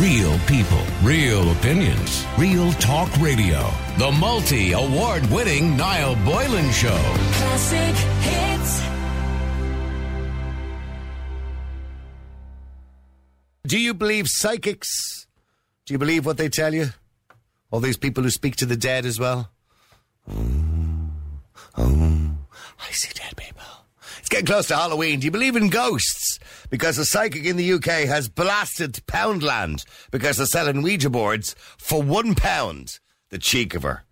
Real people, real opinions, real talk radio. The multi award winning Niall Boylan Show. Classic hits. Do you believe psychics? Do you believe what they tell you? All these people who speak to the dead as well? Oh, oh, I see dead people. It's getting close to Halloween. Do you believe in ghosts? Because a psychic in the UK has blasted Poundland because they're selling Ouija boards for one pound. The cheek of her.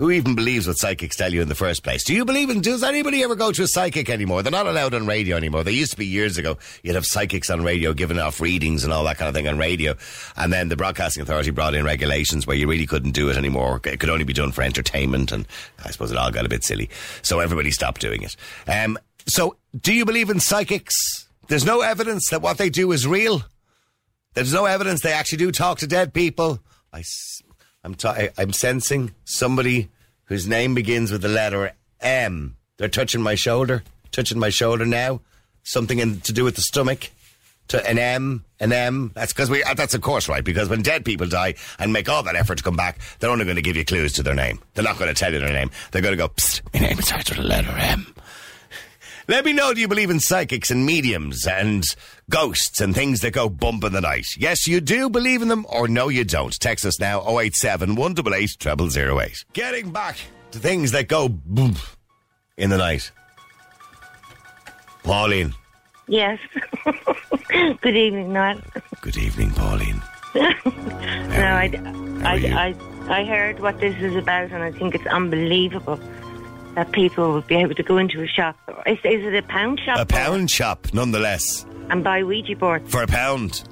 Who even believes what psychics tell you in the first place? Do you believe in, does anybody ever go to a psychic anymore? They're not allowed on radio anymore. They used to be years ago. You'd have psychics on radio giving off readings and all that kind of thing on radio. And then the Broadcasting Authority brought in regulations where you really couldn't do it anymore. It could only be done for entertainment. And I suppose it all got a bit silly. So everybody stopped doing it. Um, so do you believe in psychics? There's no evidence that what they do is real. There's no evidence they actually do talk to dead people. I, I'm, I- I'm sensing somebody whose name begins with the letter M. They're touching my shoulder, touching my shoulder now. Something in, to do with the stomach. To an M, an M. That's because we. uh, That's of course right. Because when dead people die and make all that effort to come back, they're only going to give you clues to their name. They're not going to tell you their name. They're going to go. Psst, my name starts with the letter M. Let me know do you believe in psychics and mediums and ghosts and things that go bump in the night? Yes, you do believe in them, or no, you don't. Text us now 087 188 0008. Getting back to things that go bump in the night. Pauline. Yes. Good evening, Niall. Good evening, Pauline. No, I, I, I, I heard what this is about, and I think it's unbelievable that people would be able to go into a shop. Is, is it a pound shop? A pound shop, nonetheless. And buy Ouija boards. For a pound.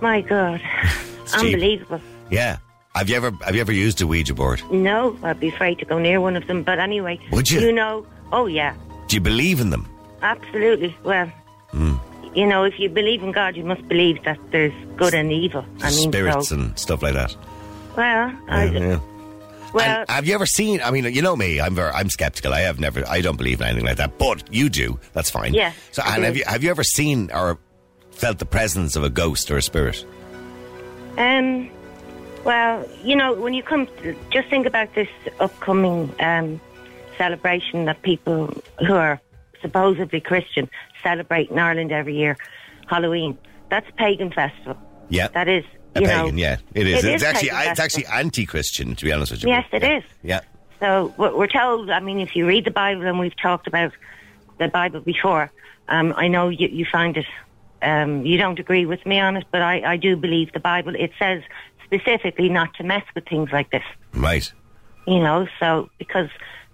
My God. cheap. unbelievable. Yeah. Have you ever have you ever used a Ouija board? No, I'd be afraid to go near one of them. But anyway. Would you? You know, oh, yeah. Do you believe in them? Absolutely. Well, Hmm. you know, if you believe in God, you must believe that there's good and evil. I mean, Spirits so, and stuff like that. well, I, Yeah. Well, And have you ever seen? I mean, you know me. I'm very, I'm skeptical. I have never. I don't believe in anything like that. But you do. That's fine. Yeah, So, I and do. have you have you ever seen or felt the presence of a ghost or a spirit? Um, well, you know, when you come, to, just think about this upcoming um, celebration that people who are supposedly Christian celebrate in Ireland every year, Halloween. That's a pagan festival. Yeah. That is, A you pagan, know, yeah, it is. It it's is actually pagan it's actually anti-Christian, to be honest with you. Yes, it yeah. is. Yeah, So we're we're told. I mean, if you read the Bible, and we've talked about the Bible before, um, I know you, you find it. Um, you don't agree with me on it, but I, I do believe the Bible. It says specifically not to mess with things like this. right. You know, so because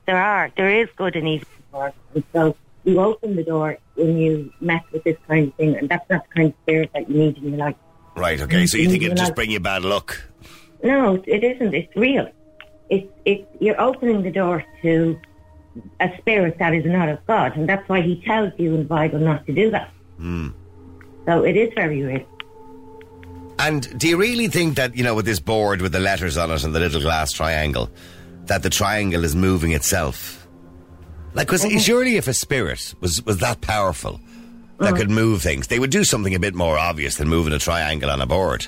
there are there is good and evil. So you open the door when you mess with this kind of thing, and that's not the kind of spirit that you need in your life. Right. Okay. So you think it'll just bring you bad luck? No, it isn't. It's real. It's it. You're opening the door to a spirit that is not of God, and that's why He tells you in the Bible not to do that. Mm. So it is very real. And do you really think that you know, with this board with the letters on it and the little glass triangle, that the triangle is moving itself? Like, because surely if a spirit was was that powerful that uh-huh. could move things, they would do something a bit more obvious than moving a triangle on a board,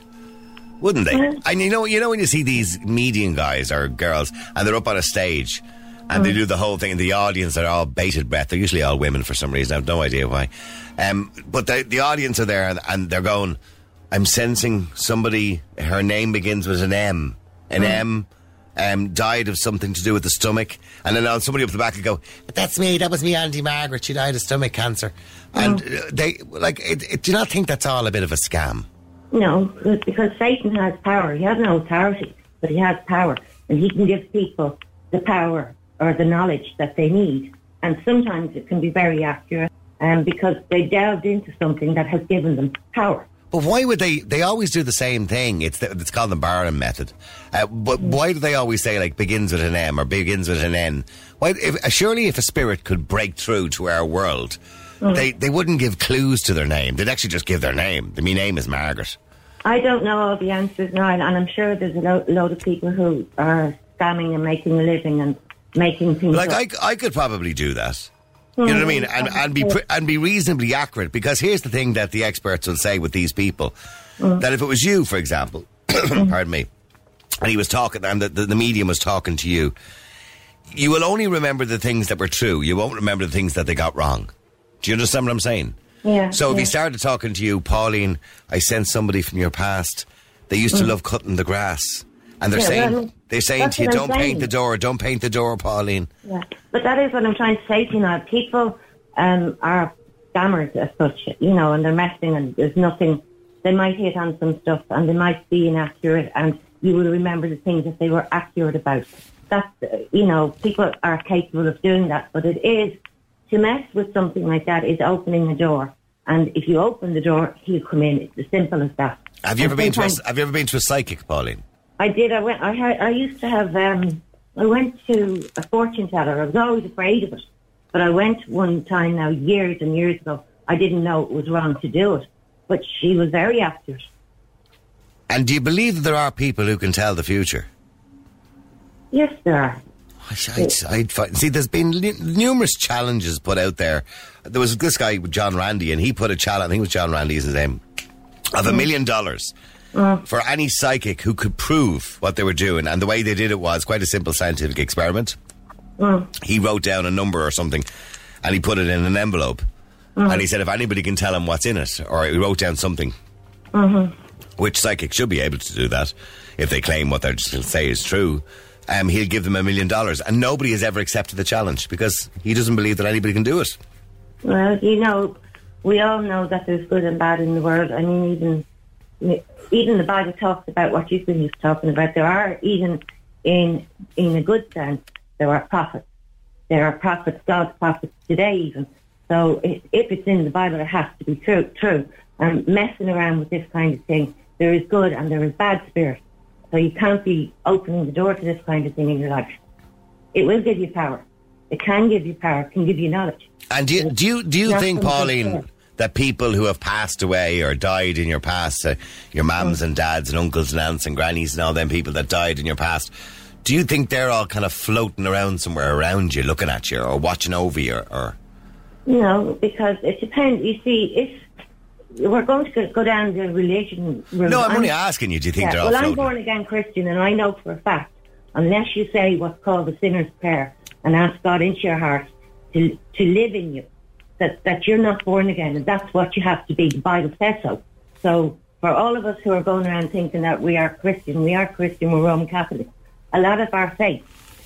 wouldn't they? Uh-huh. And you know, you know when you see these medium guys or girls and they're up on a stage. And they uh-huh. do the whole thing, and the audience are all bated breath. They're usually all women for some reason. I have no idea why. Um, but the, the audience are there, and, and they're going, I'm sensing somebody, her name begins with an M. An M um, died of something to do with the stomach. And then somebody up the back would go, That's me, that was me, Auntie Margaret. She died of stomach cancer. And uh, they, like, it, it, do you not think that's all a bit of a scam? No, because Satan has power. He has no authority, but he has power, and he can give people the power or the knowledge that they need. And sometimes it can be very accurate, um, because they delved into something that has given them power. But why would they? They always do the same thing. It's the, it's called the Barnum method. Uh, but why do they always say like begins with an M or begins with an N? Why? If, uh, surely, if a spirit could break through to our world, they they wouldn't give clues to their name. They'd actually just give their name. The, My name is Margaret. I don't know all the answers now, and I'm sure there's a lo- load of people who are scamming and making a living and making things Like up. I, I could probably do that. You know what I mm. mean? And, and be and be reasonably accurate because here's the thing that the experts will say with these people mm. that if it was you, for example, mm. pardon me, and he was talking and the, the, the medium was talking to you, you will only remember the things that were true. You won't remember the things that they got wrong. Do you understand what I'm saying? Yeah. So if yeah. he started talking to you, Pauline, I sent somebody from your past. They used to love cutting the grass, and they're Mm. Yeah, saying well, they're saying that's to you, "Don't paint the door, don't paint the door, Pauline." Yeah, but that is what I'm trying to say to you now. People um, are scammers as such, you know, and they're messing and there's nothing. They might hit on some stuff and they might be inaccurate and you will remember the things that they were accurate about. That's, uh, you know, people are capable of doing that, but it is, to mess with something like that is opening a door. And if you open the door, he'll come in. It's as simple as that. Have you And ever been to a, Have you ever been to a psychic, Pauline? I did. I went. I had, I used to have. Um, I went to a fortune teller. I was always afraid of it, but I went one time now, years and years ago. I didn't know it was wrong to do it, but she was very accurate. And do you believe that there are people who can tell the future? Yes, there are. I'd, I'd find, see, there's been nu- numerous challenges put out there. There was this guy, John Randi, and he put a challenge, I think it was John Randi is his name, of a million dollars Mm. for any psychic who could prove what they were doing. And the way they did it was quite a simple scientific experiment. Mm. He wrote down a number or something, and he put it in an envelope. Mm. And he said, if anybody can tell him what's in it, or he wrote down something, mm-hmm. which psychic should be able to do that if they claim what they say is true. Um, he'll give them a million dollars, and nobody has ever accepted the challenge because he doesn't believe that anybody can do it. Well, you know, we all know that there's good and bad in the world. I mean, even even the Bible talks about what you've been just talking about. There are even in in a good sense, there are prophets. There are prophets, God's prophets today, even. So if, if it's in the Bible, it has to be true. True. And messing around with this kind of thing, there is good and there is bad spirit. So you can't be opening the door to this kind of thing in your life. It will give you power. It can give you power. It can give you knowledge. And do you do you, do you think, Pauline. That people who have passed away or died in your past, uh, your mums and dads and uncles and aunts and grannies and all them people that died in your past, do you think they're all kind of floating around somewhere around you, looking at you or watching over you, or know, because it depends. You see, if we're going to go- down the religion route. no? I'm only asking you. Do you think Yeah, they're all well, I'm born again Christian, and I know for a fact, unless you say what's called the sinner's prayer and ask God into your heart to to live in you, that that you're not born again, and that's what you have to be. The Bible says so. So for all of us who are going around thinking that we are Christian, we are Christian, we're Roman Catholic. A lot of our faith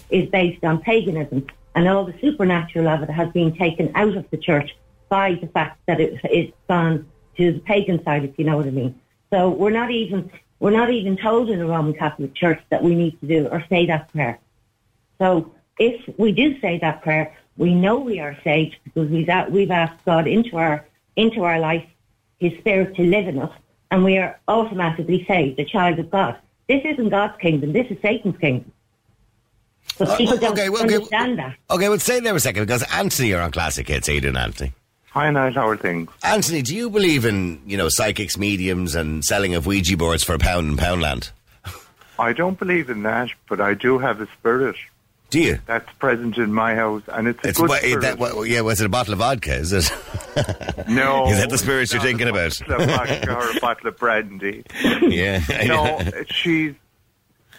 is based on paganism, and all the supernatural of it has been taken out of the church by the fact that it, it's gone to the pagan side, if you know what I mean. So we're not even we're not even told in the Roman Catholic Church that we need to do or say that prayer. So if we do say that prayer, we know we are saved because we've a- we've asked God into our into our life, His Spirit to live in us, and we are automatically saved, a child of God. This isn't God's kingdom. This is Satan's kingdom. But Uh, people don't okay, well, okay. understand that. Okay, well, stay there a second because Anthony, you're on Classic Hits. How you doing, Anthony? Hi, Niall. How are things? Anthony, do you believe in you know psychics, mediums, and selling of Ouija boards for a pound in Poundland? I don't believe in that, but I do have a spirit Do you? that's present in my house, and it's a It's good what, eh, spirit. that, what, yeah. Was it a bottle of vodka? Is it? no, Is that the spirit it's you're thinking a about? bottle of vodka or a bottle of brandy. yeah. No, she's.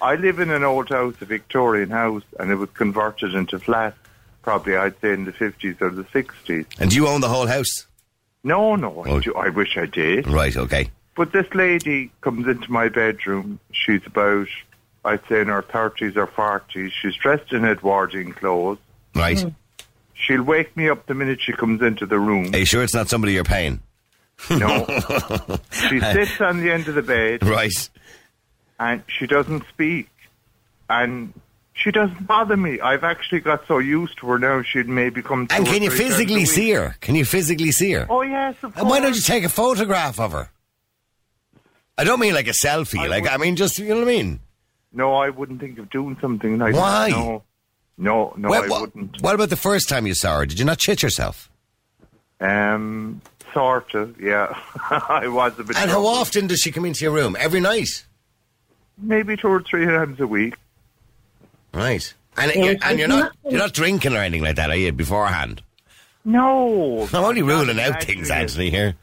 I live in an old house, a Victorian house, and it was converted into flats. Probably, I'd say in the fifties or the sixties. And do you own the whole house? No, no, Oh. I, do, I wish I did. Right. Okay. But this lady comes into my bedroom. She's about, I'd say, in her 30s or 40s. She's dressed in Edwardian clothes. Right. Hmm. She'll wake me up the minute she comes into the room. Are you sure it's not somebody you're paying? No. she sits on the end of the bed Right. and she doesn't speak. And she doesn't bother me. I've actually got so used to her now, she'd maybe come to And can you three times a physically see her? Can you physically see her? Oh, yes, of course. And why don't you take a photograph of her? I don't mean like a selfie. I like would- I mean just you know what I mean. No, I wouldn't think of doing something like Why? that. No, no, no Well, I what, wouldn't. what about the first time you saw her? Did you not shit yourself? Um, sort of, yeah. I was a bit. And how troubled. often does she come into your room? Every night. Maybe two or three times a week. Right. And Yeah, you're, and you're not nothing- you're not drinking or anything like that, are you? Beforehand. No. I'm only ruling out things, imagining it. Anthony, here.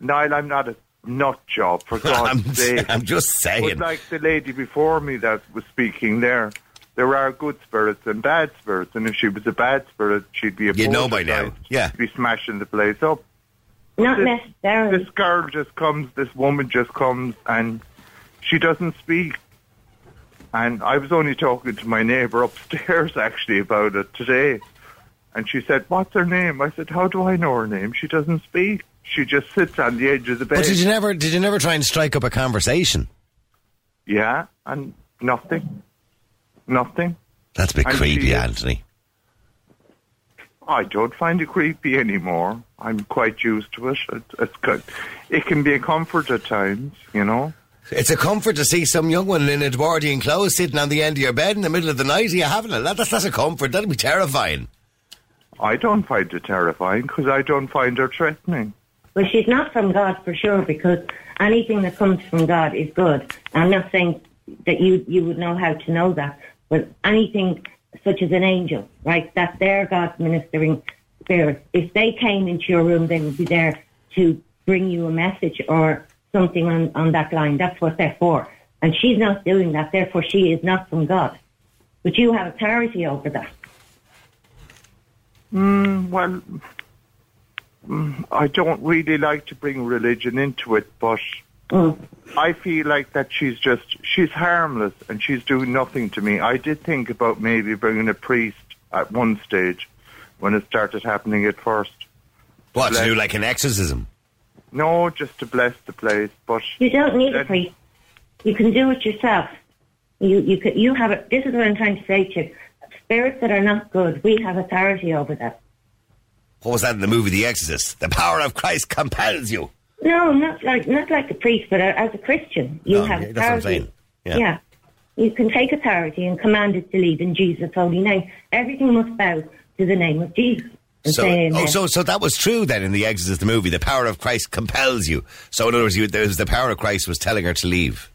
Niall, I'm not a nut job, for I'm, sake. I'm just But saying. like the lady before me that was speaking there, there are good spirits and bad spirits, and if she was a bad spirit, she'd be a You'd know by now, yeah. She'd be smashing the place up. Not This- necessarily. This girl just comes, this woman just comes, and she doesn't speak. And I was only talking to my neighbour upstairs actually about it today. And she said, What's her name? I said, How do I know her name? She doesn't speak. She just sits on the edge of the bed. But did you never did you never try and strike up a conversation? Yeah, and nothing. Nothing. That's a bit And creepy, she- Anthony. I don't find it creepy anymore. I'm quite used to it. It's, it's good. It can be a comfort at times, you know. It's a comfort to see some young one in Edwardian clothes sitting on the end of your bed in the middle of the night. Are you having it? That, that's not a comfort. That'd be terrifying. I don't find it terrifying because I don't find her threatening. Well, she's not from God for sure because anything that comes from God is good. I'm not saying that you you would know how to know that, but anything such as an angel, right? That they're God's ministering spirit. If they came into your room, they would be there to bring you a message or something on, on that line. That's what they're for. And she's not doing that, therefore she is not from God. But you have authority over that. Well, mm, I don't really like to bring religion into it, but Mm. I feel like that she's just she's harmless and she's doing nothing to me. I did think about maybe bringing a priest at one stage when it started happening at first. What to do like an exorcism? No, just to bless the place, but You don't need a priest. You can do it yourself. You you could, you have it. This is what I'm trying to say to you. Spirits that are not good, we have authority over that. What was that in the movie The Exorcist? The power of Christ compels you. No, not like not like a priest, but as a Christian, you No, have yeah, authority. that's what I'm saying. Yeah. You can take authority and command it to leave in Jesus' holy name. Everything must bow to the name of Jesus. So, oh, so so that was true then in the Exorcist the movie. The power of Christ compels you. So in other words, you, there was the power of Christ was telling her to leave.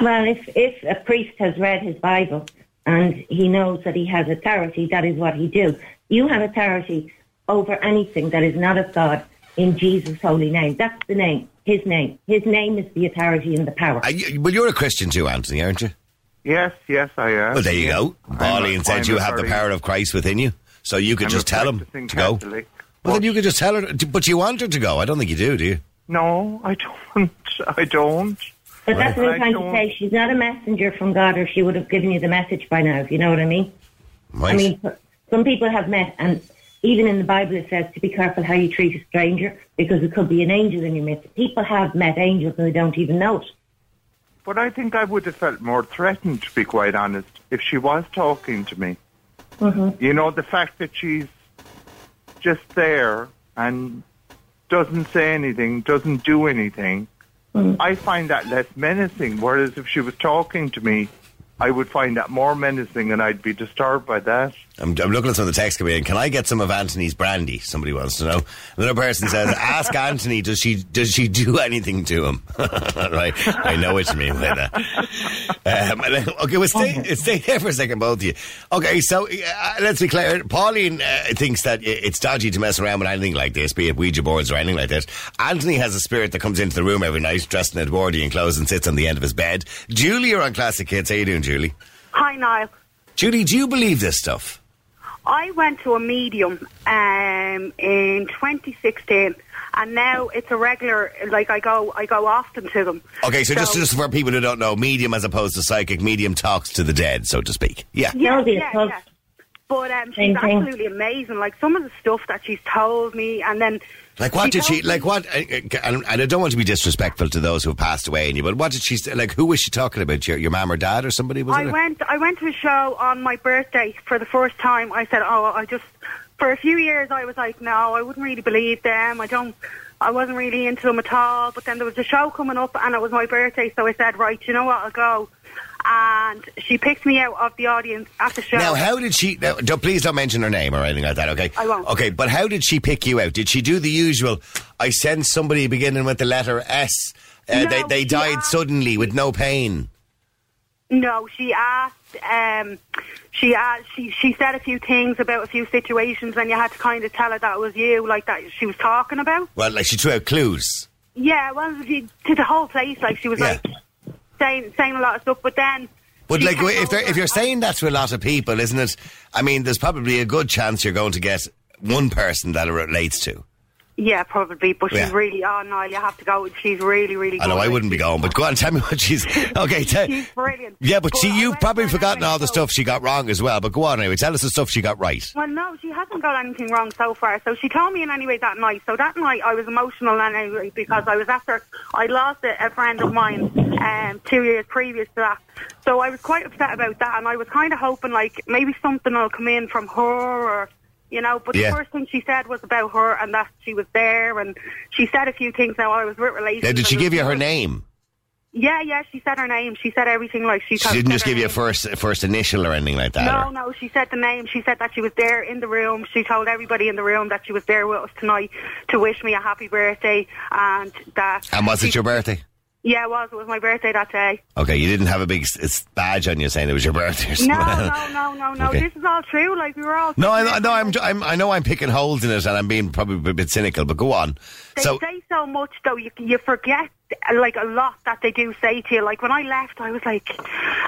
Well, if if a priest has read his Bible and he knows that he has authority, that is what he do. You have authority over anything that is not of God in Jesus' holy name. That's the name, His name. His name is the authority and the power. You, well, you're a Christian too, Anthony, aren't you? yes, yes, I am. Well, there you Yes. go. I'm Pauline said you have the power of Christ within you, so you could I'm just tell him to go. Catholic, Well, then you could just tell her, but you want her to go. I don't think you do, do you? No, I don't. I don't. but that's what I I'm trying to say. She's not a messenger from God, or she would have given you the message by now. If you know what I mean. Right. I mean, some people have met, and even in the Bible it says to be careful how you treat a stranger because it could be an angel in your midst. People have met angels and they don't even know it. But I think I would have felt more threatened, to be quite honest, if she was talking to me. Mm-hmm. You know, the fact that she's just there and doesn't say anything, doesn't do anything, Mm. I find that less menacing. Whereas if she was talking to me, I would find that more menacing and I'd be disturbed by that. I'm, I'm looking at some of the text coming in. Can I get some of Anthony's brandy? Somebody wants to know. Another person says, "Ask Anthony, does she does she do anything to him?" right, I know what you mean by that. Um, okay, well, stay, stay there for a second, both of you. Okay, so uh, let's be clear. Pauline uh, thinks that it's dodgy to mess around with anything like this, be it Ouija boards or anything like that. Anthony has a spirit that comes into the room every night, dressed in Edwardian clothes, and sits on the end of his bed. Julie, you're on Classic Hits. How you doing, Julie? Hi, Niall. Judy, do you believe this stuff? I went to a medium um, in 2016, and now it's a regular. Like I go, I go often to them. Okay, so, just just for people who don't know, medium as opposed to psychic, medium talks to the dead, so to speak. Yeah. yeah, yeah, yeah. But um, she's thing. absolutely amazing. Like some of the stuff that she's told me, and then Like what did she? Like what? And, and I don't want to be disrespectful to those who have passed away, in you, but what did she? Like who was she talking about? Your your mom or dad or somebody? Was I it? went. I went to a show on my birthday for the first time. I said, "Oh, I just." For a few years, I was like, "No, I wouldn't really believe them. I don't. I wasn't really into them at all." But then there was a show coming up, and it was my birthday, so I said, "Right, you know what? I'll go." And she picked me out of the audience at the show. Now, how did she? Now, don't, please don't mention her name or anything like that. Okay. I won't. Okay, but how did she pick you out? Did she do the usual? I sent somebody beginning with the letter S. Uh, No, they they died asked- suddenly with no pain. No, she asked. Um, she asked. She she said a few things about a few situations, and you had to kind of tell her that it was you, like that she was talking about. Well, like she threw out clues. Yeah, well, she, to the whole place, like she was Yeah. like saying saying a lot of stuff, but then. But like, if, they're, if you're saying that to a lot of people, isn't it? I mean, there's probably a good chance you're going to get one person that it relates to. Yeah, probably, but she's Yeah. really. Oh no, you have to go. She's really, really. I know. I wouldn't be going, but go on, tell me what she's. Okay, tell. She's brilliant. Yeah, but But see, you've probably forgotten all the stuff she got wrong as well. But go on anyway, tell us the stuff she got right. Well, no, she hasn't got anything wrong so far. So she told me in anyway that night. So that night I was emotional anyway because I was after I lost a, a friend of mine um, two years previous to that. So I was quite upset about that, and I was kind of hoping like maybe something will come in from her or. You know, but Yeah. the first thing she said was about her and that she was there, and she said a few things. Now I was with relations. Now, did she give you her name? Yeah, yeah, she said her name. She said everything like she. She didn't just give you a first first initial or anything like that. No, or- no, she said the name. She said that she was there in the room. She told everybody in the room that she was there with us tonight to wish me a happy birthday and that. And was she- it your birthday? Yeah, it was. It was my birthday that day. Okay, you didn't have a big s- badge on you saying it was your birthday. Or something. No, no, no, no, no. Okay. This is all true. Like we were all. No, I, no, I'm, I'm, I know I'm picking holes in it, and I'm being probably a bit cynical. But go on. They so, say so much though. You you forget like a lot that they do say to you. Like when I left, I was like,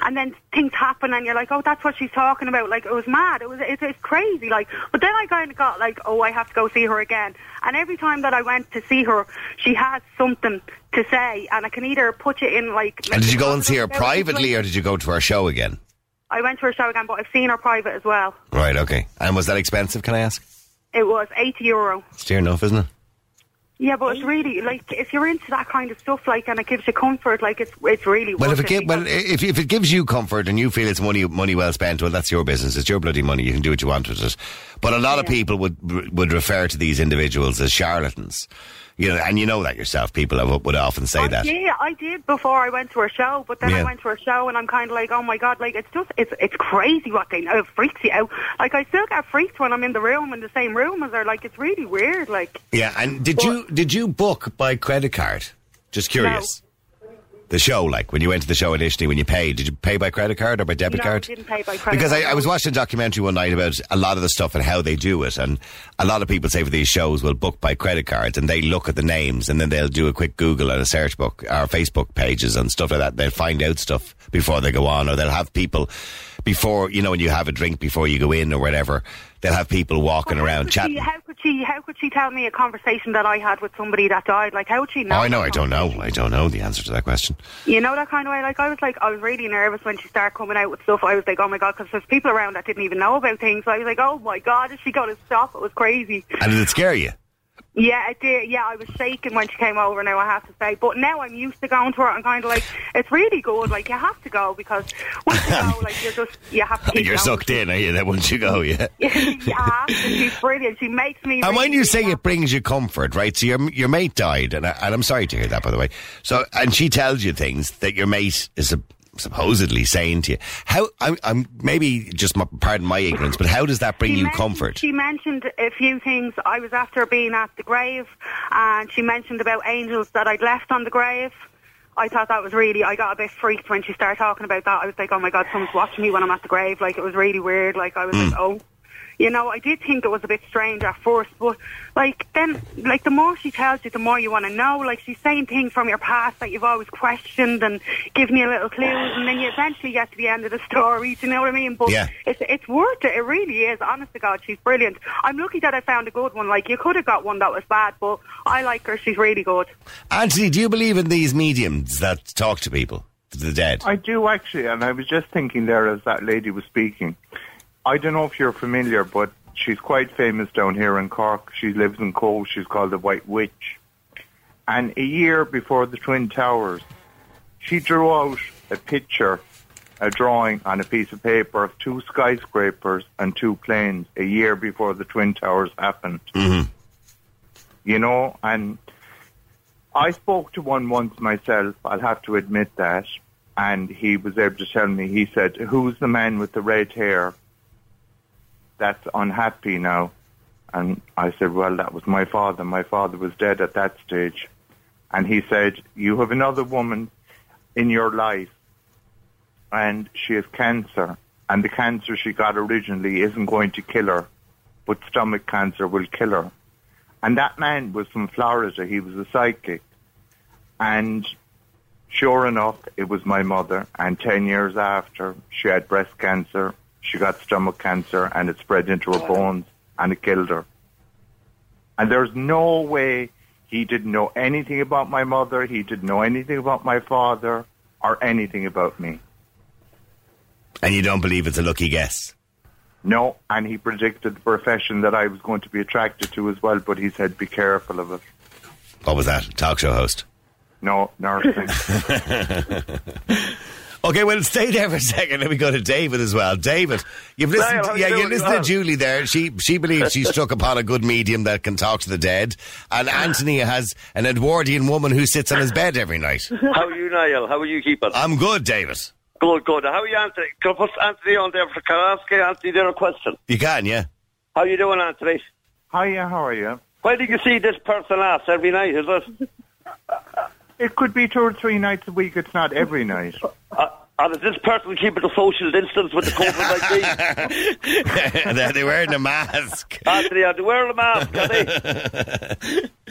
and then things happen, and you're like, oh, that's what she's talking about. Like it was mad. It was it's, it's crazy. Like, but then I kind of got like, oh, I have to go see her again. And every time that I went to see her, she had something to say, and I can either put you in like. and did you go and see her privately, or did you go to her show again? I went to her show again, but I've seen her private as well. Right. Okay. And was that expensive? Can I ask? It was eighty euro. It's dear enough, isn't it? Yeah, but it's really like if you're into that kind of stuff, like, and it gives you comfort, like it's it's really. Well, if it gi- well, if, if it gives you comfort and you feel it's money money well spent, well, that's your business. It's your bloody money. You can do what you want with it. But a lot of people would would refer to these individuals as charlatans. You know, and you know that yourself. People have, would often say I that. Yeah, I did before I went to her show, but then Yeah. I went to her show and I'm kind of like, oh my god, like it's just it's it's crazy what they know. It freaks you out. Like I still get freaked when I'm in the room in the same room as her. Like it's really weird. Like Yeah, and did you did you book by credit card? Just curious. The show, like when you went to the show initially, when you paid, did you pay by credit card or by debit no, card? I didn't pay by credit. Because I. I was watching a documentary one night about a lot of the stuff and how they do it, and a lot of people say for these shows will book by credit cards, and they look at the names, and then they'll do a quick Google and a search book or Facebook pages and stuff like that. They'll find out stuff before they go on, or they'll have people before you know when you have a drink before you go in or whatever. They'll have people walking around chatting. She, how could she? How could she tell me a conversation that I had with somebody that died? Like how would she know? Oh, I know. I don't know. I don't know the answer to that question. You know that kind of way. Like I was like, I was really nervous when she started coming out with stuff. I was like, oh my god, because there's people around that didn't even know about things. So I was like, oh my god, is she going to stop? It was crazy. And did it scare you? Yeah, I did. Yeah, I was shaking when she came over. Now I have to say, but now I'm used to going to her. and kind of like it's really good. Like you have to go because once you go, like you're just you have to. You're going. sucked in, are you? Then once you go, yeah. yeah, she's brilliant. She makes me. And when you say happy. it brings you comfort, right? So your your mate died, and, I, and I'm sorry to hear that, by the way. So, and she tells you things that your mate is a, supposedly saying to you. How? I'm, I'm maybe just my, pardon my ignorance, but how does that bring She you comfort? She mentioned a few things. I was after being at the grave, and she mentioned about angels that I'd left on the grave. I thought that was really. I got a bit freaked when she started talking about that. I was like, "Oh my god, someone's watching me when I'm at the grave." Like it was really weird. Like I was Hmm. like, "Oh." You know, I did think it was a bit strange at first, but like then, like the more she tells you, the more you want to know. Like she's saying things from your past that you've always questioned and giving you a little clues, and then you eventually get to the end of the story. Do you know what I mean? But Yeah. it's it's worth it. It really is. Honest to God, she's brilliant. I'm lucky that I found a good one. Like you could have got one that was bad, but I like her. She's really good. Anthony, do you believe in these mediums that talk to people, the dead? I do actually, and I was just thinking there as that lady was speaking. I don't know if you're familiar, but she's quite famous down here in Cork. She lives in Cobh. She's called the White Witch. And a year before the Twin Towers, she drew out a picture, a drawing on a piece of paper of two skyscrapers and two planes a year before the Twin Towers happened. Mm-hmm. You know, and I spoke to one once myself, I'll have to admit that, and he was able to tell me, he said, who's the man with the red hair that's unhappy now? And I said, well, that was my father. My father was dead at that stage. And he said, you have another woman in your life and she has cancer. And the cancer she got originally isn't going to kill her, but stomach cancer will kill her. And that man was from Florida. He was a psychic. And sure enough, it was my mother. And 10 years after, she had breast cancer. She got stomach cancer and it spread into her bones and it killed her. And there's no way he didn't know anything about my mother. He didn't know anything about my father or anything about me. And you don't believe it's a lucky guess? No, and he predicted the profession that I was going to be attracted to as well, but he said be careful of it. What was that? Talk show host? No, nursing. Okay, well, stay there for a second. Let me go to David as well. David, you've listened. Niall, how you yeah, you doing? listened to Julie there. She she believes she struck upon a good medium that can talk to the dead, and ah. Anthony has an Edwardian woman who sits on his bed every night. How are you, Niall? How are you keeping? I'm good, David. Good, good. How are you, Anthony? Can I put Anthony on there for can I ask Anthony there a question? You can, yeah. How are you doing, Anthony? Hiya, how are you? Why do you see this person last every night, is it? It could be two or three nights a week. It's not every night. Uh, and is this person keeping the social distance with the COVID-19? They're they're wearing a mask. Anthony, are they wearing a mask, are they?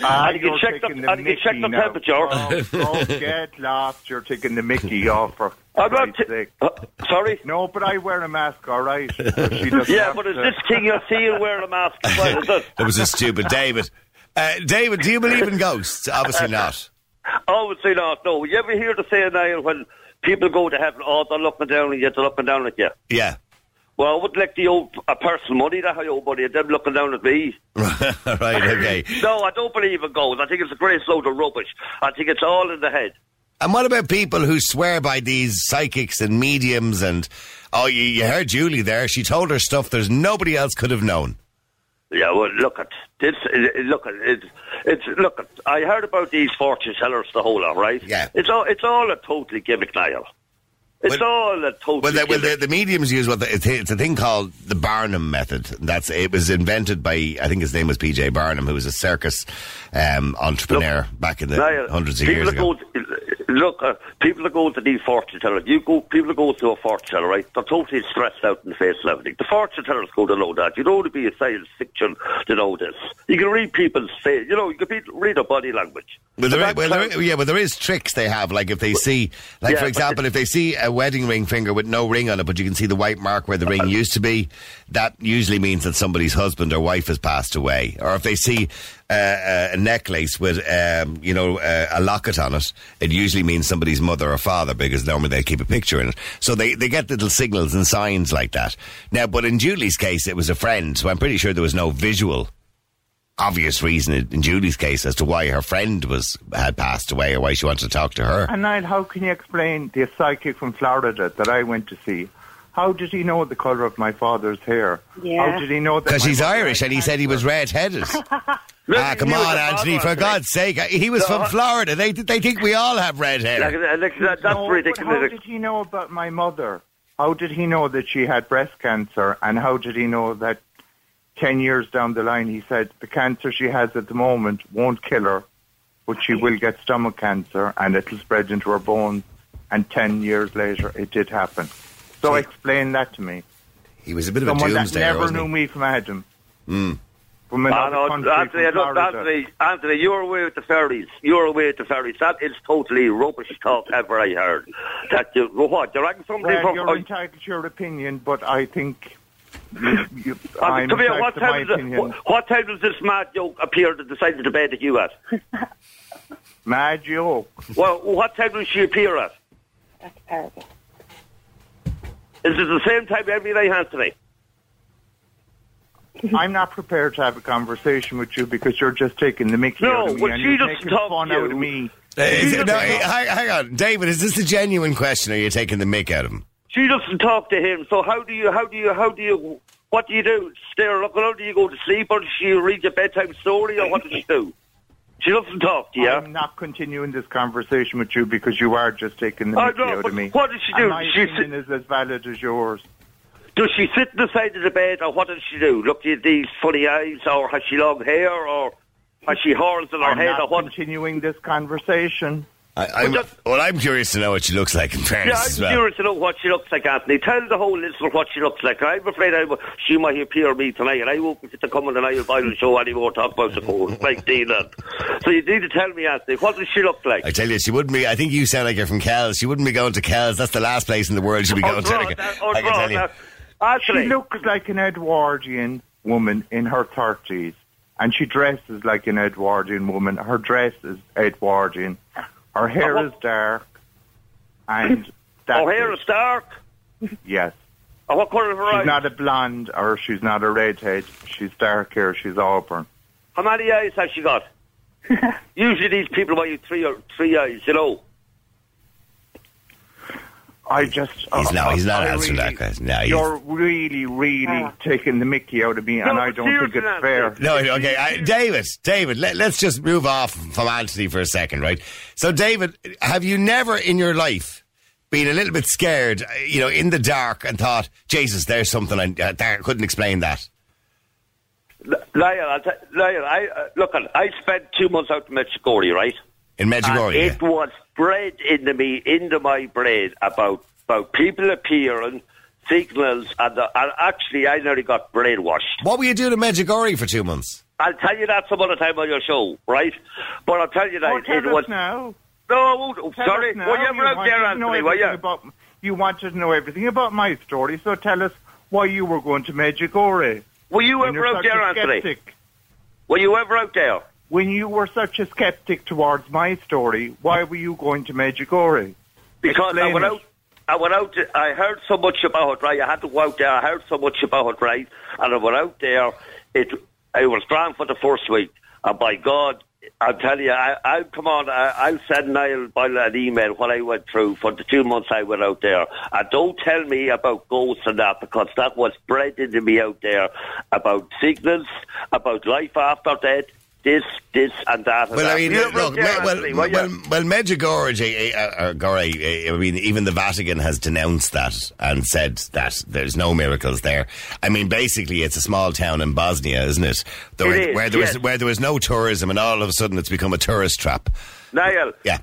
Ah, And you can you're check the- taking the and you can check the temperature. Oh, oh, get lost. You're taking the Mickey off for I'm not Christ's t- uh, sorry? No, but I wear a mask, all right. Yeah, but is to. this thing you're seeing wearing a mask well, is it? That was a stupid David. Uh, David, do you believe in ghosts? Obviously not. Obviously not, no. You ever hear the saying, Niall, when people go to heaven, oh, they're looking down at you, they're looking down at you. Yeah. Well, I would like the old a person money, that high old money, and them looking down at me. right. Okay. No, I don't believe in ghosts. I think it's a great load of rubbish. I think it's all in the head. And what about people who swear by these psychics and mediums? And oh, you, you heard Julie there. She told her stuff there's nobody else could have known. Yeah, well, look at this. Look at it. It's look at. I heard about these fortune tellers, the whole lot, right? Yeah. It's all. It's all a totally gimmick, Niall. It's Well- all a totally. Well, the, well, the, the mediums use what the, it's, it's a thing called the Barnum method. That's it was invented by I think his name was PJ Barnum, who was a circus um, entrepreneur back in the Niall, hundreds of years ago. Go look, uh, people that go to these fortune tellers, you go, people that go to a fortune teller, right? They're totally stressed out in the face and everything. The fortune tellers go to know that. You don't want to be a science fiction to know this. You can read people's face. You know, you can be, read their body language. Well, there, And well, that's there, yeah, well, there is tricks they have. Like if they see, like Yeah, for example, if they see a wedding ring finger with no ring on it, but you can see the white mark where the ring used to be, that usually means that somebody's husband or wife has passed away. Or if they see uh, uh, a necklace with, um, you know, uh, a locket on it, it usually means somebody's mother or father because normally they keep a picture in it. So they, they get little signals and signs like that. Now, but in Julie's case, it was a friend, so I'm pretty sure there was no visual obvious reason in Julie's case as to why her friend was had passed away or why she wanted to talk to her. And Niall, how can you explain the psychic from Florida that I went to see? How did he know the colour of my father's hair? Yeah. How did he know that? Because he's Irish and he said he was red-headed. ah, come on, Anthony, father, for God's sake. He was from Florida. They they think we all have red hair. like, that, that's No, ridiculous. how did he know about my mother? How did he know that she had breast cancer? And how did he know that 10 years down the line, he said the cancer she has at the moment won't kill her, but she will get stomach cancer and it'll spread into her bones. And 10 years later, it did happen. So explain that to me. He was a bit of a Someone that doomsdayer, never wasn't knew he? me from Adam. Mm. From another no, country, Anthony, from look, Florida. Anthony, Anthony, you're away with the fairies. You're away with the fairies. That is totally rubbish talk ever I heard. That you, what, you're asking somebody Well, from... you're oh, entitled to your opinion, but I think you, you, uh, I'm come here, what to my time, does, opinion. what, what time does this mad joke appear at the side of the bed that you at? Mad joke. well, what time does she appear at? That's terrible. Is it the same time every night, Anthony? I'm not prepared to have a conversation with you because you're just taking the mickey No, out of me well, she you're doesn't talk fun to out of me. Is it- no, doesn't- eh, hang, hang on, David. Is this a genuine question? Or are you taking the mick out of him? She doesn't talk to him. So how do you, how do you, how do you, what do you do? Stare looking out? Do you go to sleep or does she read your bedtime story or what does she do? She doesn't talk to you. I'm not continuing this conversation with you because you are just taking the I mickey know, out of me. what does she And do? my She opinion is as valid as yours. Does she sit in the side of the bed, or what does she do? Look at these funny eyes, or has she long hair, or has she horns in her I'm head, not or what? continuing this conversation. I, I'm, just- well, I'm curious to know what she looks like in Yeah, fairness I'm as well. curious to know what she looks like, Anthony. Tell the whole listener what she looks like. I'm afraid I, she might appear me tonight, and I won't be to come on the Niall Boylan show anymore, talk about the cold, like Dylan. So you need to tell me, Anthony, what does she look like? I tell you, she wouldn't be. I think you sound like you're from Kells. She wouldn't be going to Kells. That's the last place in the world she'd be going to. I can- I can tell you. undrawn, uh, She looks like an Edwardian woman in her 30s, and she dresses like an Edwardian woman. Her dress is Edwardian. Her hair Uh-huh. is dark, and that's her hair it. is dark. Yes. And what colour of her She's not a blonde or she's not a redhead. She's dark hair. She's auburn. How many eyes has she got? Usually these people buy you three, or, three eyes, you know. I just. He's no, he's not I answering really- that question. No, he's, You're really, really taking the mickey out of me, and No, I don't think it's fair. No, okay, I, David, David, let, let's just move off from Anthony for a second, right? So, David, have you never in your life been a little bit scared, uh, you know, in the dark and thought, Jesus, there's something I uh, there, couldn't explain that? Niall, I'll t- Niall, I, uh, look, I spent two months out in Medjugorje, right? In And Medjugorje? it was bred into me, into my brain, about about people appearing, signals, and, uh, and actually, I nearly got brainwashed. What were you doing in Medjugorje for two months? I'll tell you that some other time on your show, right? But I'll tell you that Oh, tell it us was. now. No, I won't. Oh, Tell sorry. us now. Were you ever You out wanted there, to know Anthony? Were everything you? About, you wanted to know everything about my story, so tell us why you were going to Medjugorje. Were you when ever you're out there, a Anthony? Were you ever out there? When you were such a skeptic towards my story, why were you going to Medjugorje? Because I went it. out. I went out. To, I heard so much about it, right? I had to go out there. I heard so much about it, right? And I went out there. It. I was grand for the first week, and by God, I'll tell you, I, I'll come on. I, I'll send Niall Boyle an email what I went through for the two months I went out there. And don't tell me about ghosts and that because that was bred into me out there about signals, about life after death. This, this, and that. and Well, I mean, out look, there, well, well, Anthony, well, well, Medjugorje, uh, uh, Gorje, uh, I mean, even the Vatican has denounced that and said that there's no miracles there. I mean, basically, it's a small town in Bosnia, isn't it? There, It is, where there was where there was no tourism, and all of a sudden, it's become a tourist trap. Niall, Yeah,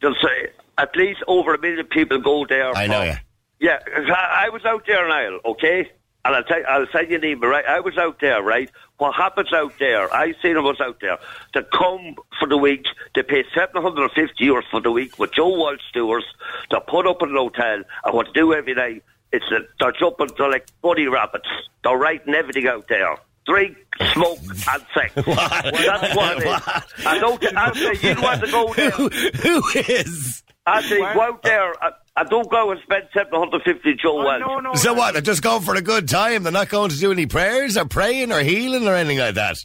There's say at least over a million people go there. I know, yeah. yeah. Yeah, I was out there, Niall, okay? And I'll, tell, I'll send you an email, right? I was out there, right? What happens out there, I seen it was out there, to come for the week, to pay 750 euros for the week with Joe Walsh Stewards, to put up in an hotel, and what to do every night, it's that they're jumping, they're like bunny rabbits. They're writing everything out there. Drink, smoke, and sex. Well, that's what it is. I don't, I say you want to go there. Who, who is? Anthony, What? go uh, out there. I, uh, I don't go and spend 750 Joe Oh, Welch. no, no, So no. what? They're just going for a good time. They're not going to do any prayers or praying or healing or anything like that.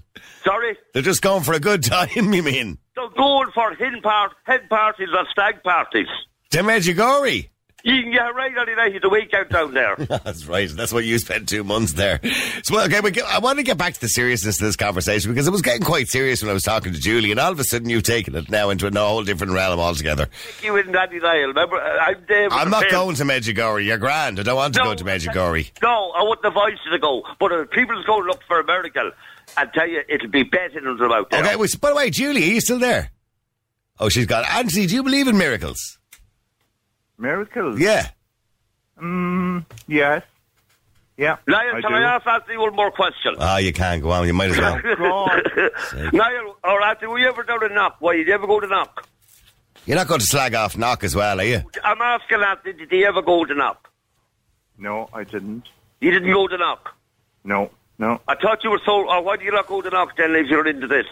Sorry? They're just going for a good time. You mean? They're going for hen, part, hen parties and stag parties. To Medjugorje. You can get right on the night of the weekend down there. That's right. That's why you spent two months there. So, okay, but get- I want to get back to the seriousness of this conversation because it was getting quite serious when I was talking to Julie, and all of a sudden you've taken it now into a whole different realm altogether. you and Danny Niall, remember? Uh, I'm. I'm not going to Medjugorje. You're grand. I don't want to No, go to Medjugorje. No, I wouldn't you to go. But if people's go look for a miracle, I tell you, it'll be better than them out there. Okay, well, by the way, Julie, are you still there? Oh, she's gone. Anthony, do you believe in miracles? Miracles? Yeah. Mm, yes. Yeah. Niall, I can do. I ask Anthony one more question? Ah, you can't go on. You might as well. God. Niall, or Anthony, were you ever down to Knock? Why, did you ever go to Knock? You're not going to slag off Knock as well, are you? I'm asking Anthony, did he ever go to Knock? No, I didn't. You didn't go to Knock. No, no. I thought you were so. Or why do you not go to Knock then if you're into this?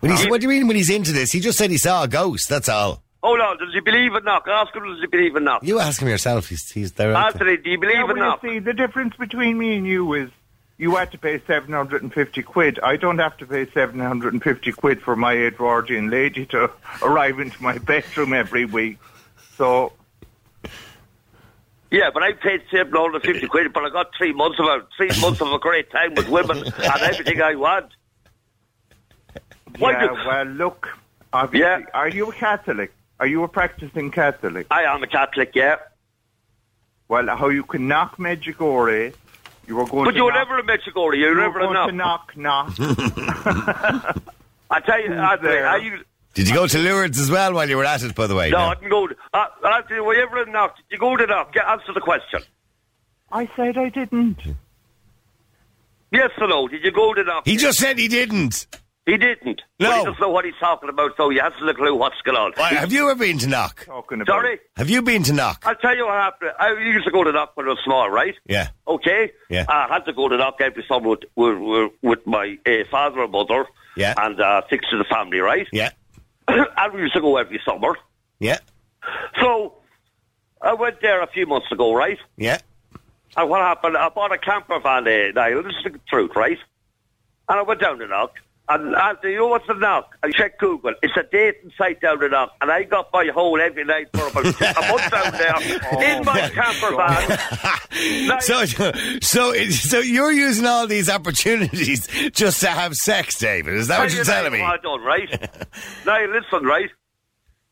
When he's, what do you mean when he's into this? He just said he saw a ghost. That's all. Oh, Hold on, does he believe in Knock? Ask him, does he believe in Knock? You ask him yourself. He's, he's there. out. Anthony, do you believe Yeah, in well, Knock? see, the difference between me and you is you had to pay 750 quid. I don't have to pay 750 quid for my Edwardian lady to arrive into my bedroom every week. So, Yeah, but I paid seven hundred fifty quid, but I got three months of a three months of a great time with women and everything I want. Why yeah, do- well, look, obviously, Yeah. are you a Catholic? Are you a practicing Catholic? I am a Catholic, yeah, Well, how you can knock Medjugorje, you were going but to you were knock, never in Mexico. You were you never in going to knock. knock, knock. I tell you, Who's Anthony, there? you? Did you go to Lourdes as well while you were at it, by the way? No, I didn't go. To, uh, Anthony, were you ever in Knock? Did you go to Knock? Get, answer the question. I said I didn't. Yes or no? Did you go to Knock? He just said he didn't. He didn't. No. But he doesn't know what he's talking about, so he hasn't a clue what's going on. Why, have you ever been to Knock? Talking about. Sorry? Have you been to Knock? I'll tell you what happened. I used to go to Knock when I was small, right? Yeah. Okay? Yeah. I had to go to Knock every summer with, with, with, with my uh, father and mother Yeah. and uh, six of the family, right? Yeah. and we used to go every summer. Yeah. So I went there a few months ago, right? Yeah. And what happened? I bought a camper van, uh, Niall. This is the truth, right? And I went down to Knock. And said, you know what's the Knock? I checked Google. It's a dating site down the Knock. And I got my hole every night for about a month down there oh in my camper van. Niall, So, so, it- so you're using all these opportunities just to have sex, David? Is that what you're telling me? I done, right? now, listen, right?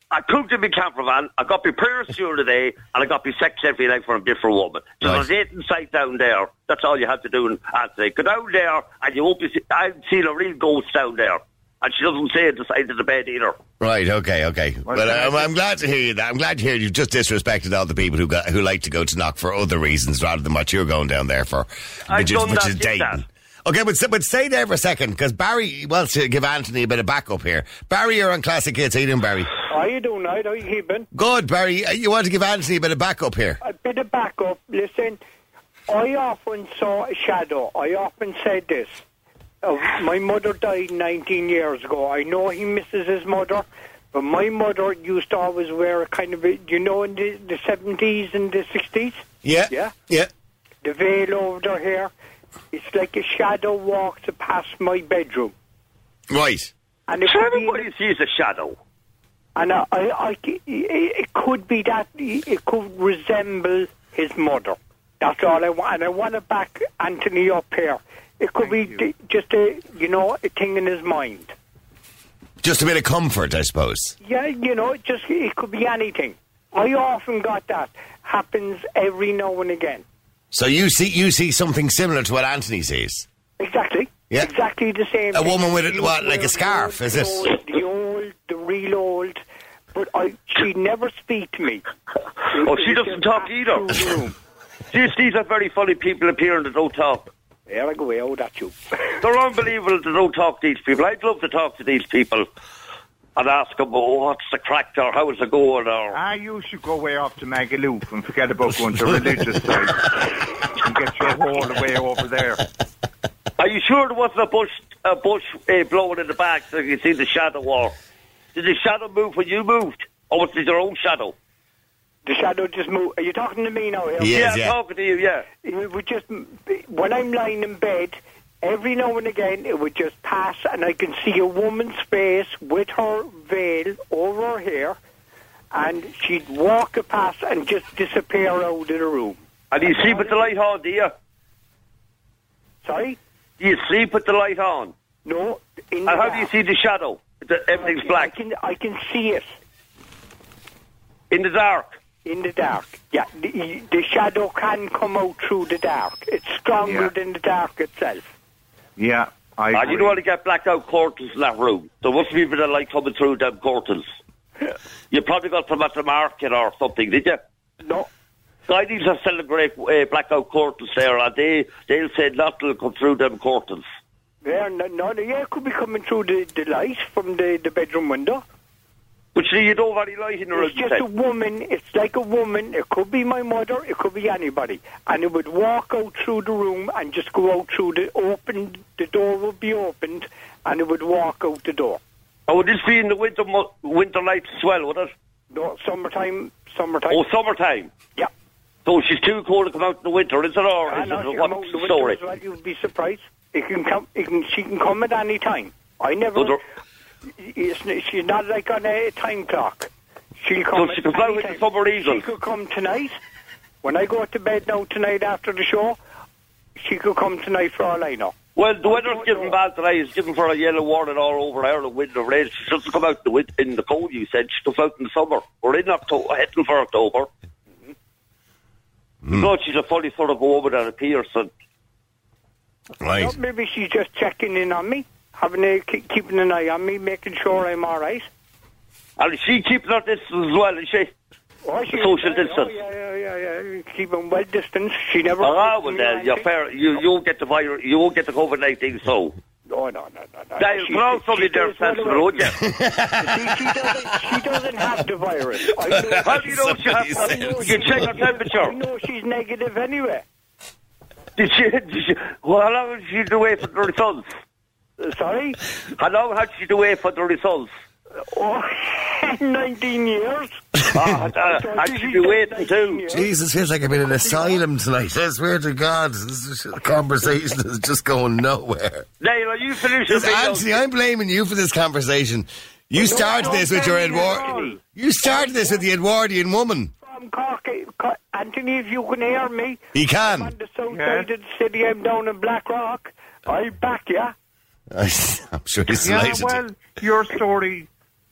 I cooked in my camper van. I got my prayers during the day, and I got my sex every night from a different woman. So there's Right. a dating site down there. That's all you have to do. And Anthony, go down there, and you won't be. See- I've seen a real ghost down there, and she doesn't say it the side of the bed either. Right. Okay. Okay. Well, I'm, I'm glad to hear you. That I'm glad to hear you've just disrespected all the people who got, who like to go to knock for other reasons rather than what you're going down there for, I've which is, done which that, is dating. that. Okay, but but stay there for a second because Barry wants to give Anthony a bit of backup here. Barry, you're on Classic Hits. How you doing, Barry? How you doing, Niall? How you keeping? Good, Barry. Uh, You want to give Anthony a bit of backup here? A bit of backup. Listen, I often saw a shadow. I often said this. Uh, my mother died 19 years ago. I know he misses his mother, but my mother used to always wear a kind of, a, you know, in the, the 70s and the 60s, Yeah. Yeah. Yeah. the veil over her hair. It's like a shadow walks past my bedroom. Right. And if So everybody sees a shadow. And I, I, I, it could be that it could resemble his mother. That's all I want. And I want to back Anthony up here. It could Thank be you. d- just a, you know, a thing in his mind. Just a bit of comfort, I suppose. Yeah, you know, it just it could be anything. I often got that. Happens every now and again. So you see you see something similar to what Anthony sees. Exactly. Yeah. Exactly the same. A thing. woman with a- what, like a scarf, the is it? The old, the real old. But I, she never speak to me. Oh, she doesn't talk either. Through. These, these are very funny people appearing that don't talk. There I go, oh, that's you. They're unbelievable that don't talk to these people. I'd love to talk to these people and ask them, oh, what's the crack or how's it going or... Ah, you should go way off to Magaluf and forget about going to religious side and get your whole way over there. Are you sure there wasn't a bush, a bush uh, blowing in the back so you can see the shadow wall? Did the shadow move when you moved? Or was it your own shadow? The shadow just moved. Are you talking to me now? Hill? Yeah. Yes, yeah, I'm talking to you, yeah. It would just, when I'm lying in bed, every now and again it would just pass and I can see a woman's face with her veil over her hair and she'd walk past and just disappear out of the room. And you sleep with the light on, do you? Sorry? Do you sleep with the light on? No. In the And how do you see the shadow? The, everything's I black. can, I can see it In the dark. in the dark. Yeah, the, the shadow can come out through the dark. It's stronger Yeah. than the dark itself. Yeah, I And you agree. don't want to get blackout curtains in that room. There must be people that like coming through them curtains. You probably got them at the market or something, did you? No, Guides are selling great uh, blackout curtains there, and they, they'll say not to come through them curtains. Yeah, no, no, yeah, it could be coming through the, the light from the, the bedroom window. But see, you don't have any light in the room. It's just a woman, it's like a woman, it could be my mother, it could be anybody. And it would walk out through the room and just go out through the open, the door would be opened and it would walk out the door. Oh, would this be in the winter mo- winter nights as well, would it? No, summertime, summertime. Oh, summertime. yeah. So she's too cold to come out in the winter, is it? Or is it, she come what's out in the the story? well, you'd be surprised. It can come, it can, she can come at any time. I never, So it's, she's not like on a time clock. She'll come So she at can fly any with the time. She could come tonight. When I go to bed now tonight after the show, she could come tonight for all I know. Well, the weather's don't given bad today. It's given for a yellow warning all over Ireland, wind and rain. She doesn't come out in the, win- in the cold, you said. She comes out in the summer. We're in October, heading for October. Hmm. You know, she's a funny sort of a woman that appears. And Right. No, maybe she's just checking in on me, having a, ke- keeping an eye on me, making sure I'm all right. And she keeps her distance as well, is she? Oh, she, Social oh, distance. yeah, yeah, yeah, yeah. Keeping well distance. She never. Ah, well, then, you're fair. You, you won't get the virus, you won't get the COVID 19, so. No, no, no, no. no. Now, She- put on she somebody there stays well sensible, away. would you? See, she doesn't, she doesn't have the virus. I know, How do you know she has Somebody that? You check her temperature. I know she's negative anyway. Did she, did she, well, how long did she do wait for the results? Uh, Sorry? How long had she to wait for the results? Oh, 19 years. Uh, So had she- she she's been got waiting too? years. Jesus, feels like I'm in an asylum tonight. I swear to God, this is- the conversation is just going nowhere. Niall, are you finished with Listen, me? Anthony, I'm blaming you for this conversation. You started this with your Edward. You started this with the Edwardian woman. From Cork, eh, Cork- Anthony, if you can hear me, He can. I'm can. on the south Yeah. side of the city. I'm down in Blackrock. I'll back you. I'm sure he's Yeah, delighted. well, your story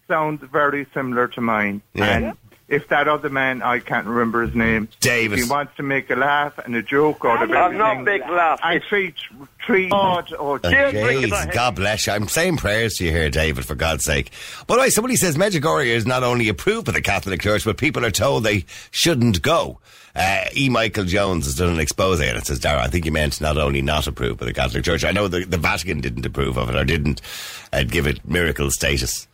sounds very similar to mine. Yeah. And if that other man, I can't remember his name, David. he wants to make a laugh and a joke out of I'm I'm not everything, making laugh. I treat, treat, oh, oh, Uh, Jeez, God bless you. I'm saying prayers to you here, David, for God's sake. By the way, somebody says Medjugorje is not only approved by the Catholic Church, but people are told they shouldn't go. Uh, e. Michael Jones has done an expose and it says, Dara, I think you meant not only not approved by the Catholic Church. I know the, the Vatican didn't approve of it or didn't uh, give it miracle status.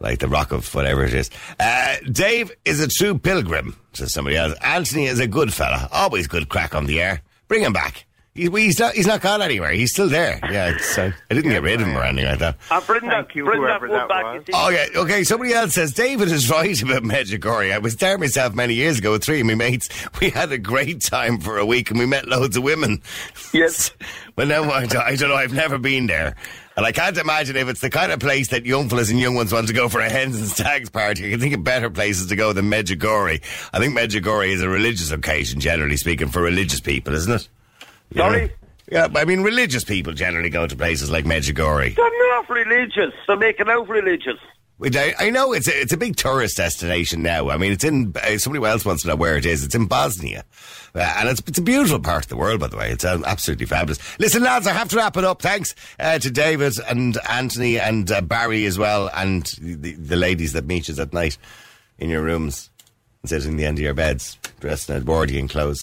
Like the rock of whatever it is. Uh, Dave is a true pilgrim, says somebody else. Anthony is a good fella. Always good crack on the air. Bring him back. He, he's, not, he's not gone anywhere. He's still there. Yeah, it's, uh, I didn't get rid of him or anything like that. And bring that, Thank you, bring that one that back. was. Oh, yeah. Okay, somebody else says David is right about Medjugorje. I was there myself many years ago with three of my mates. We had a great time for a week and we met loads of women. Yes. well, now I don't, I don't know. I've never been there. And I can't imagine if it's the kind of place that young fellas and young ones want to go for a hens and stags party. I can think of better places to go than Medjugorje. I think Medjugorje is a religious occasion, generally speaking, for religious people, isn't it? Sorry? know? Yeah, I mean, religious people generally go to places like Medjugorje. They're not religious. They're making out religious. I, I know it's a, it's a big tourist destination now. I mean, it's in. Uh, somebody else wants to know where it is. It's in Bosnia, uh, and it's it's a beautiful part of the world, by the way. It's uh, absolutely fabulous. Listen, lads, I have to wrap it up. Thanks uh, to David and Anthony and uh, Barry as well, and the, the ladies that meet you at night in your rooms and sit in the end of your beds, dressed in Edwardian clothes.